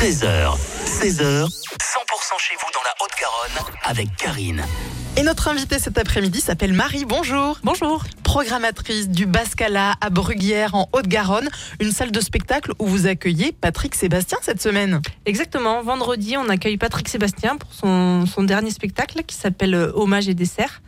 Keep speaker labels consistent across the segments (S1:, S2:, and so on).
S1: 13h, 16h, 100% chez vous dans la Haute-Garonne avec Karine.
S2: Et notre invitée cet après-midi s'appelle Marie. Bonjour.
S3: Bonjour.
S2: Programmatrice du Bascala à Bruguière en Haute-Garonne, une salle de spectacle où vous accueillez Patrick Sébastien cette semaine.
S3: Exactement. Vendredi, on accueille Patrick Sébastien pour son, son dernier spectacle qui s'appelle euh, Hommage et dessert.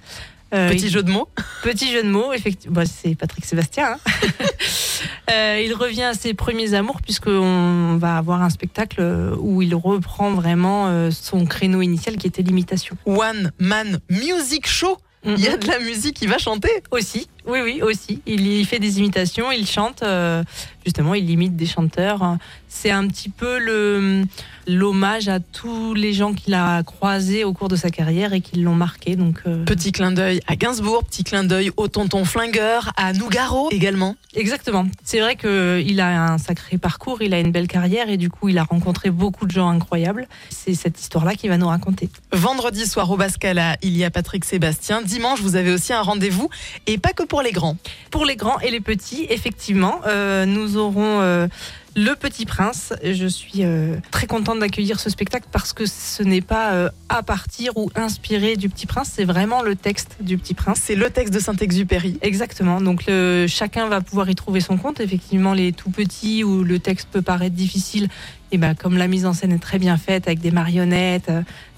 S2: Euh, Petit jeu de mots.
S3: Petit jeu de mots, effectivement. Bah, c'est Patrick Sébastien. Hein. euh, il revient à ses premiers amours puisqu'on va avoir un spectacle où il reprend vraiment euh, son créneau initial qui était l'imitation.
S2: One Man Music Show. Il y a de la musique, il va chanter
S3: aussi. Oui, oui, aussi. Il, il fait des imitations, il chante. Euh, justement, il imite des chanteurs. C'est un petit peu le l'hommage à tous les gens qu'il a croisés au cours de sa carrière et qui l'ont marqué. Donc
S2: euh... petit clin d'œil à Gainsbourg, petit clin d'œil au tonton flingueur, à Nougaro également.
S3: Exactement. C'est vrai que il a un sacré parcours, il a une belle carrière et du coup il a rencontré beaucoup de gens incroyables. C'est cette histoire-là qu'il va nous raconter.
S2: Vendredi soir au Bascala, il y a Patrick Sébastien. Dimanche, vous avez aussi un rendez-vous et pas que pour les grands.
S3: Pour les grands et les petits, effectivement, euh, nous aurons euh, le Petit Prince. Je suis euh, très contente d'accueillir ce spectacle parce que ce n'est pas euh, à partir ou inspiré du Petit Prince, c'est vraiment le texte du Petit Prince.
S2: C'est le texte de Saint-Exupéry.
S3: Exactement. Donc le, chacun va pouvoir y trouver son compte. Effectivement, les tout petits où le texte peut paraître difficile, et ben comme la mise en scène est très bien faite avec des marionnettes,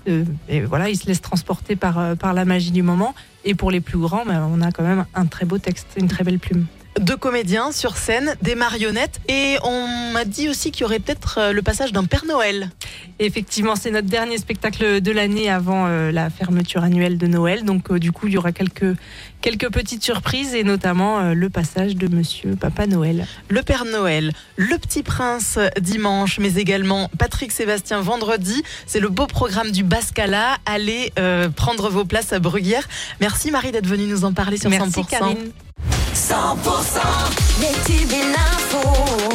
S3: euh, et voilà, ils se laissent transporter par par la magie du moment. Et pour les plus grands, ben, on a quand même un très beau texte, une très belle plume
S2: deux comédiens sur scène, des marionnettes et on m'a dit aussi qu'il y aurait peut-être le passage d'un Père Noël.
S3: Effectivement, c'est notre dernier spectacle de l'année avant euh, la fermeture annuelle de Noël. Donc euh, du coup, il y aura quelques quelques petites surprises et notamment euh, le passage de monsieur Papa Noël.
S2: Le Père Noël, le Petit Prince dimanche, mais également Patrick Sébastien vendredi. C'est le beau programme du Bascala. Allez prendre vos places à Bruguière. Merci Marie d'être venue nous en parler sur
S3: Merci
S2: 100%.
S3: Karine.
S4: 100% les tubes et l'info 100%